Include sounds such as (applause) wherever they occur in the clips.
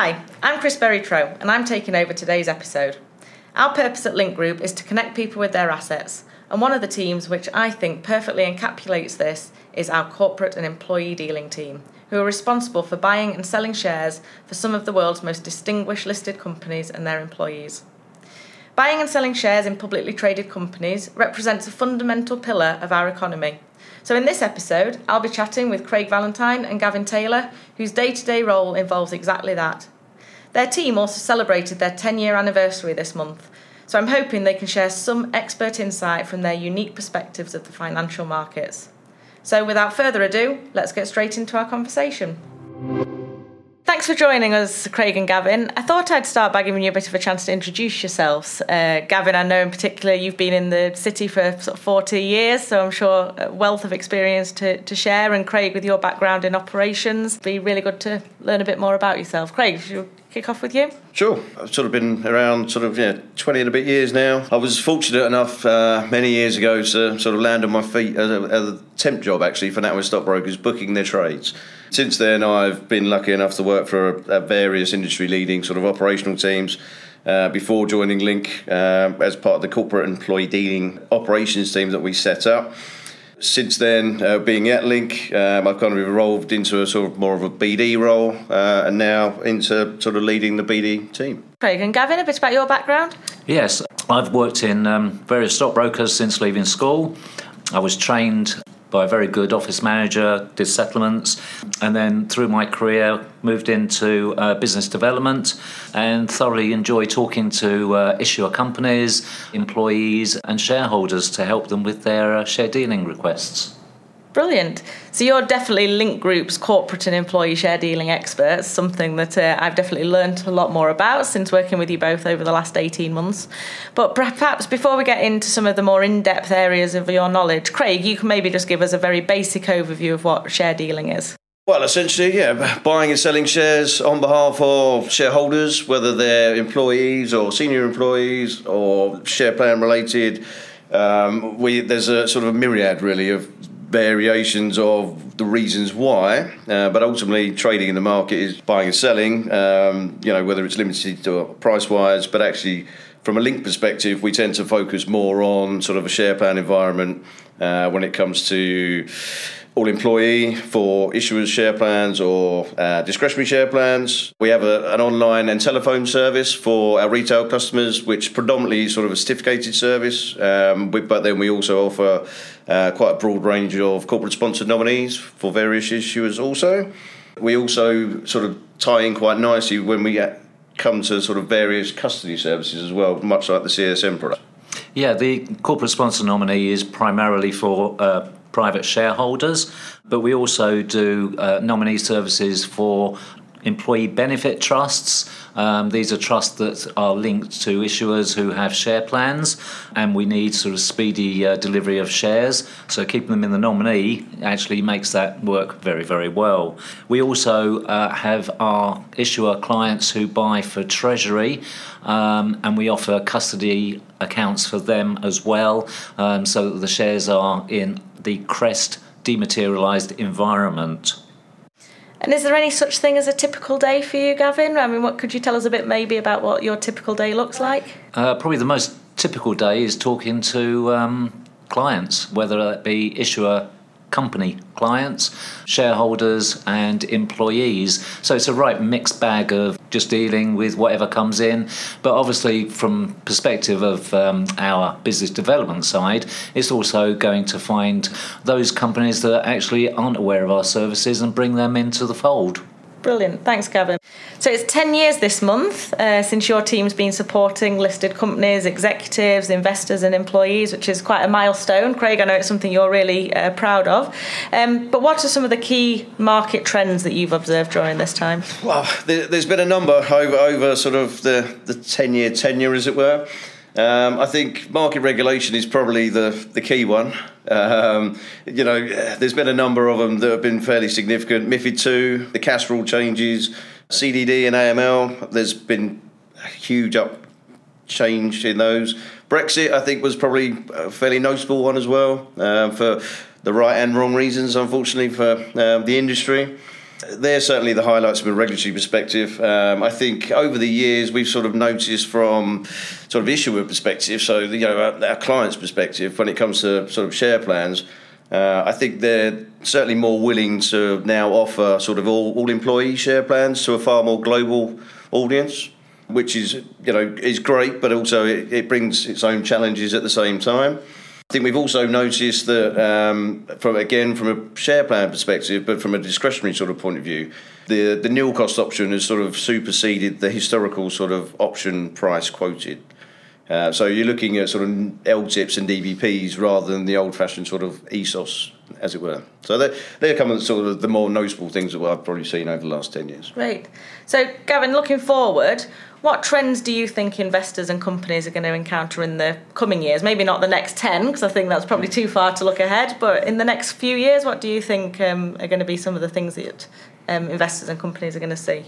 Hi, I'm Kris Berry-Trow and I'm taking over today's episode. Our purpose at Link Group is to connect people with their assets, and one of the teams which I think perfectly encapsulates this is our corporate and employee dealing team, who are responsible for buying and selling shares for some of the world's most distinguished listed companies and their employees. Buying and selling shares in publicly traded companies represents a fundamental pillar of our economy. So, in this episode, I'll be chatting with Craig Valentine and Gavin Taylor, whose day to day role involves exactly that. Their team also celebrated their 10 year anniversary this month, so I'm hoping they can share some expert insight from their unique perspectives of the financial markets. So, without further ado, let's get straight into our conversation. Thanks for joining us, Craig and Gavin. I thought I'd start by giving you a bit of a chance to introduce yourselves. Uh, Gavin, I know in particular you've been in the city for sort of 40 years, so I'm sure a wealth of experience to, to share. And Craig, with your background in operations, it'd be really good to learn a bit more about yourself. Craig, should kick off with you? Sure. I've sort of been around sort of yeah, 20 and a bit years now. I was fortunate enough uh, many years ago to sort of land on my feet as a, as a temp job actually for NatWest Stockbrokers, booking their trades. Since then, I've been lucky enough to work for various industry leading sort of operational teams. Uh, before joining Link uh, as part of the corporate employee dealing operations team that we set up. Since then, uh, being at Link, um, I've kind of evolved into a sort of more of a BD role, uh, and now into sort of leading the BD team. Craig and Gavin, a bit about your background. Yes, I've worked in um, various stockbrokers since leaving school. I was trained by a very good office manager, did settlements, and then through my career moved into uh, business development and thoroughly enjoy talking to uh, issuer companies, employees, and shareholders to help them with their uh, share dealing requests. Brilliant. So you're definitely Link Group's corporate and employee share dealing experts, something that uh, I've definitely learned a lot more about since working with you both over the last 18 months. But perhaps before we get into some of the more in depth areas of your knowledge, Craig, you can maybe just give us a very basic overview of what share dealing is. Well, essentially, yeah, buying and selling shares on behalf of shareholders, whether they're employees or senior employees or share plan related. Um, we there's a sort of a myriad really of variations of the reasons why, uh, but ultimately trading in the market is buying and selling. Um, you know whether it's limited to price wise, but actually from a link perspective, we tend to focus more on sort of a share plan environment uh, when it comes to all employee for issuers share plans or uh, discretionary share plans. We have a, an online and telephone service for our retail customers, which predominantly sort of a certificated service, um, but then we also offer uh, quite a broad range of corporate sponsored nominees for various issuers also. We also sort of tie in quite nicely when we come to sort of various custody services as well, much like the CSM product. Yeah, the corporate sponsor nominee is primarily for uh, private shareholders, but we also do uh, nominee services for employee benefit trusts. Um, these are trusts that are linked to issuers who have share plans, and we need sort of speedy uh, delivery of shares. So keeping them in the nominee actually makes that work very, very well. We also uh, have our issuer clients who buy for Treasury, um, and we offer custody accounts for them as well, um, so that the shares are in the CREST dematerialized environment. And is there any such thing as a typical day for you, Gavin? I mean, what could you tell us a bit maybe about what your typical day looks like? Uh, probably the most typical day is talking to um, clients, whether that be issuer company clients, shareholders, and employees. So it's a right mixed bag of just dealing with whatever comes in. But obviously, from perspective of um, our business development side, it's also going to find those companies that actually aren't aware of our services and bring them into the fold. Brilliant. Thanks, Gavin. So it's 10 years this month uh, since your team's been supporting listed companies, executives, investors, and employees, which is quite a milestone. Craig, I know it's something you're really uh, proud of. Um, but what are some of the key market trends that you've observed during this time? Well, there, has been a number over, over sort of the, the 10 year tenure, as it were. Um, I think market regulation is probably the, the key one. Um, you know, there's been a number of them that have been fairly significant. MIFID two, the CASS rule changes, CDD and AML. There's been a huge up change in those. Brexit, I think, was probably a fairly notable one as well uh, for the right and wrong reasons, unfortunately, for um, the industry. They're certainly the highlights from a regulatory perspective. Um, I think over the years we've sort of noticed from sort of issuer perspective, so you know our, our clients' perspective, when it comes to sort of share plans, uh, I think they're certainly more willing to now offer sort of all, all employee share plans to a far more global audience, which is you know is great, but also it, it brings its own challenges at the same time. I think we've also noticed that, um, from again from a share plan perspective, but from a discretionary sort of point of view, the the nil cost option has sort of superseded the historical sort of option price quoted. Uh, so you're looking at sort of LTIPs and DBPs rather than the old-fashioned sort of ESOS, as it were. So they're, they're kind of sort of the more noticeable things that I've probably seen over the last 10 years. Great. So, Gavin, looking forward, what trends do you think investors and companies are going to encounter in the coming years? Maybe not the next 10, because I think that's probably too far to look ahead, but in the next few years, what do you think um, are going to be some of the things that um, investors and companies are going to see?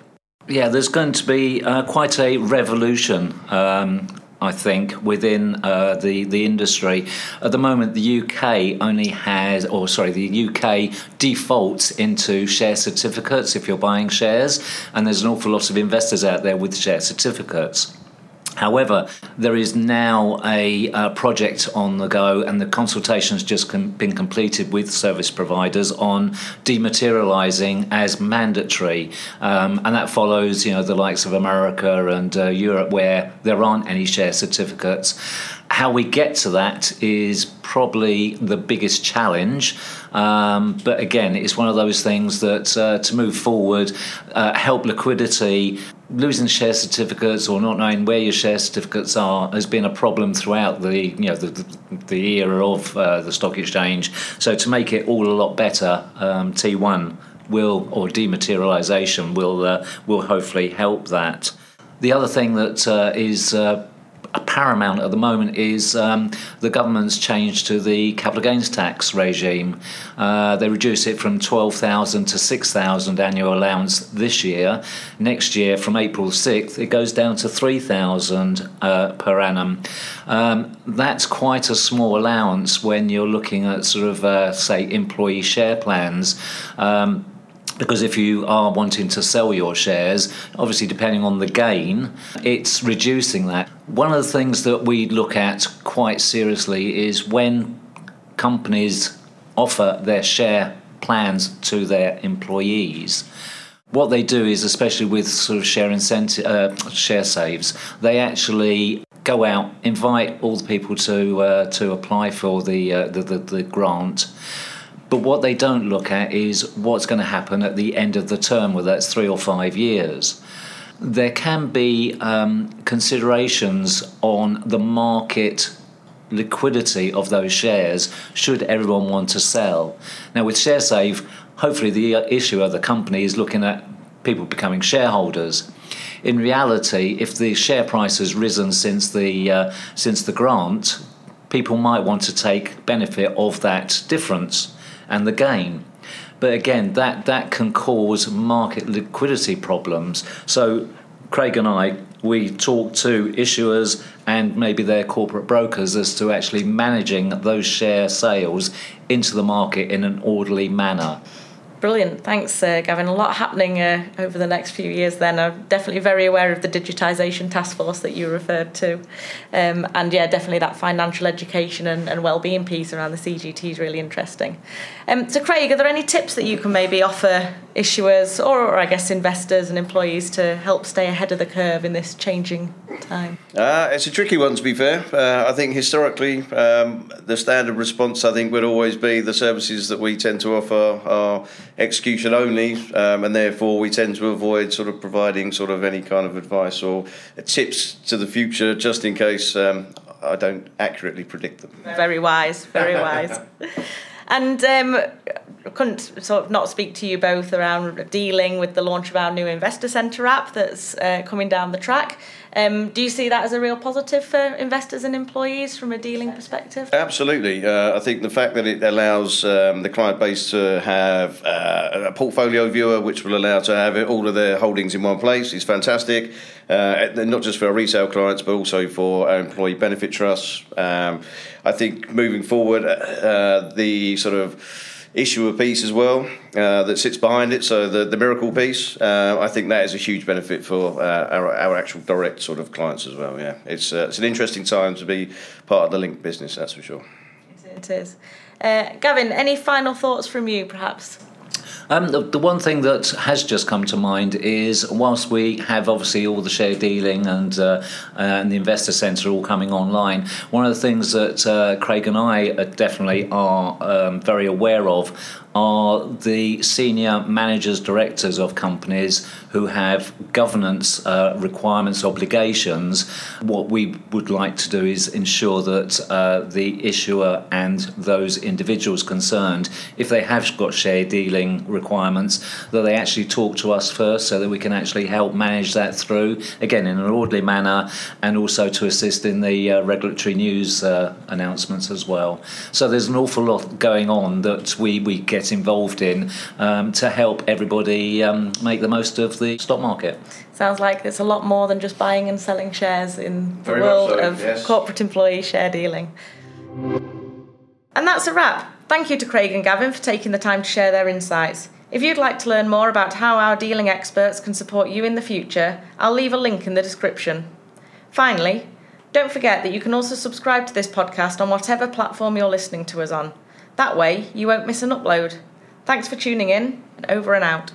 Yeah, there's going to be uh, quite a revolution. Um, I think within uh, the the industry at the moment, the UK only has, or sorry, the UK defaults into share certificates if you're buying shares, and there's an awful lot of investors out there with share certificates. However, there is now a, a, project on the go, and the consultation's just com- been completed with service providers on dematerialising as mandatory, um, and that follows, you know, the likes of America and uh, Europe, where there aren't any share certificates. How we get to that is probably the biggest challenge. Um, but again, it's one of those things that uh, to move forward, uh, help liquidity, losing share certificates or not knowing where your share certificates are has been a problem throughout the you know the, the, the era of uh, the stock exchange. So to make it all a lot better, um, T1 will or dematerialisation will uh, will hopefully help that. The other thing that uh, is uh, paramount at the moment is um, the government's change to the capital gains tax regime. Uh, they reduce it from 12,000 to 6,000 annual allowance this year. Next year, from April 6th, it goes down to 3,000 uh, per annum. Um, that's quite a small allowance when you're looking at sort of, uh, say, employee share plans. Um, because if you are wanting to sell your shares, obviously depending on the gain, it's reducing that. One of the things that we look at quite seriously is when companies offer their share plans to their employees. What they do is, especially with sort of share incentive, uh, share saves, they actually go out, invite all the people to uh, to apply for the, uh, the, the the grant but what they don't look at is what's going to happen at the end of the term, whether that's three or five years. There can be um, considerations on the market liquidity of those shares should everyone want to sell. Now, with ShareSave, hopefully the issue of the company is looking at people becoming shareholders. In reality, if the share price has risen since the uh, since the grant, people might want to take benefit of that difference and the gain. But again, that, that can cause market liquidity problems. So, Craig and I, we talk to issuers and maybe their corporate brokers as to actually managing those share sales into the market in an orderly manner. Brilliant. Thanks, uh, Gavin. A lot happening uh, over the next few years then. I'm definitely very aware of the digitisation task force that you referred to. Um, and yeah, definitely that financial education and, and well-being piece around the CGT is really interesting. Um, so Craig, are there any tips that you can maybe offer issuers or, or I guess investors and employees to help stay ahead of the curve in this changing time? Uh, it's a tricky one to be fair. Uh, I think historically um, the standard response I think would always be the services that we tend to offer are execution only, um, and therefore we tend to avoid sort of providing sort of any kind of advice or tips to the future, just in case um, I don't accurately predict them. Very wise, very wise. (laughs) And um, couldn't sort of not speak to you both around dealing with the launch of our new Investor Centre app that's uh, coming down the track. Um, do you see that as a real positive for investors and employees from a dealing perspective? Absolutely. Uh, I think the fact that it allows um, the client base to have uh, a portfolio viewer, which will allow to have all of their holdings in one place, is fantastic. Uh, not just for our retail clients, but also for our employee benefit trusts. Um, I think moving forward, uh, the sort of issuer piece as well uh, that sits behind it. So the, the miracle piece, uh, I think that is a huge benefit for uh, our, our actual direct sort of clients as well. Yeah, it's uh, it's an interesting time to be part of the link business. That's for sure. It is. Uh, Gavin, any final thoughts from you, perhaps? Um, the, the, one thing that has just come to mind is whilst we have obviously all the share dealing and uh, and the investor centre all coming online, one of the things that uh, Craig and I definitely are um, very aware of are the senior managers, directors of companies who have governance uh, requirements, obligations. What we would like to do is ensure that uh, the issuer and those individuals concerned, if they have got share dealing requirements, that they actually talk to us first so that we can actually help manage that through, again, in an orderly manner, and also to assist in the uh, regulatory news uh, announcements as well. So there's an awful lot going on that we, we get get involved in um, to help everybody um, make the most of the stock market. Sounds like it's a lot more than just buying and selling shares in the Very world so, of yes. corporate employee share dealing. And that's a wrap. Thank you to Craig and Gavin for taking the time to share their insights. If you'd like to learn more about how our dealing experts can support you in the future, I'll leave a link in the description. Finally, don't forget that you can also subscribe to this podcast on whatever platform you're listening to us on. That way, you won't miss an upload. Thanks for tuning in, and over and out.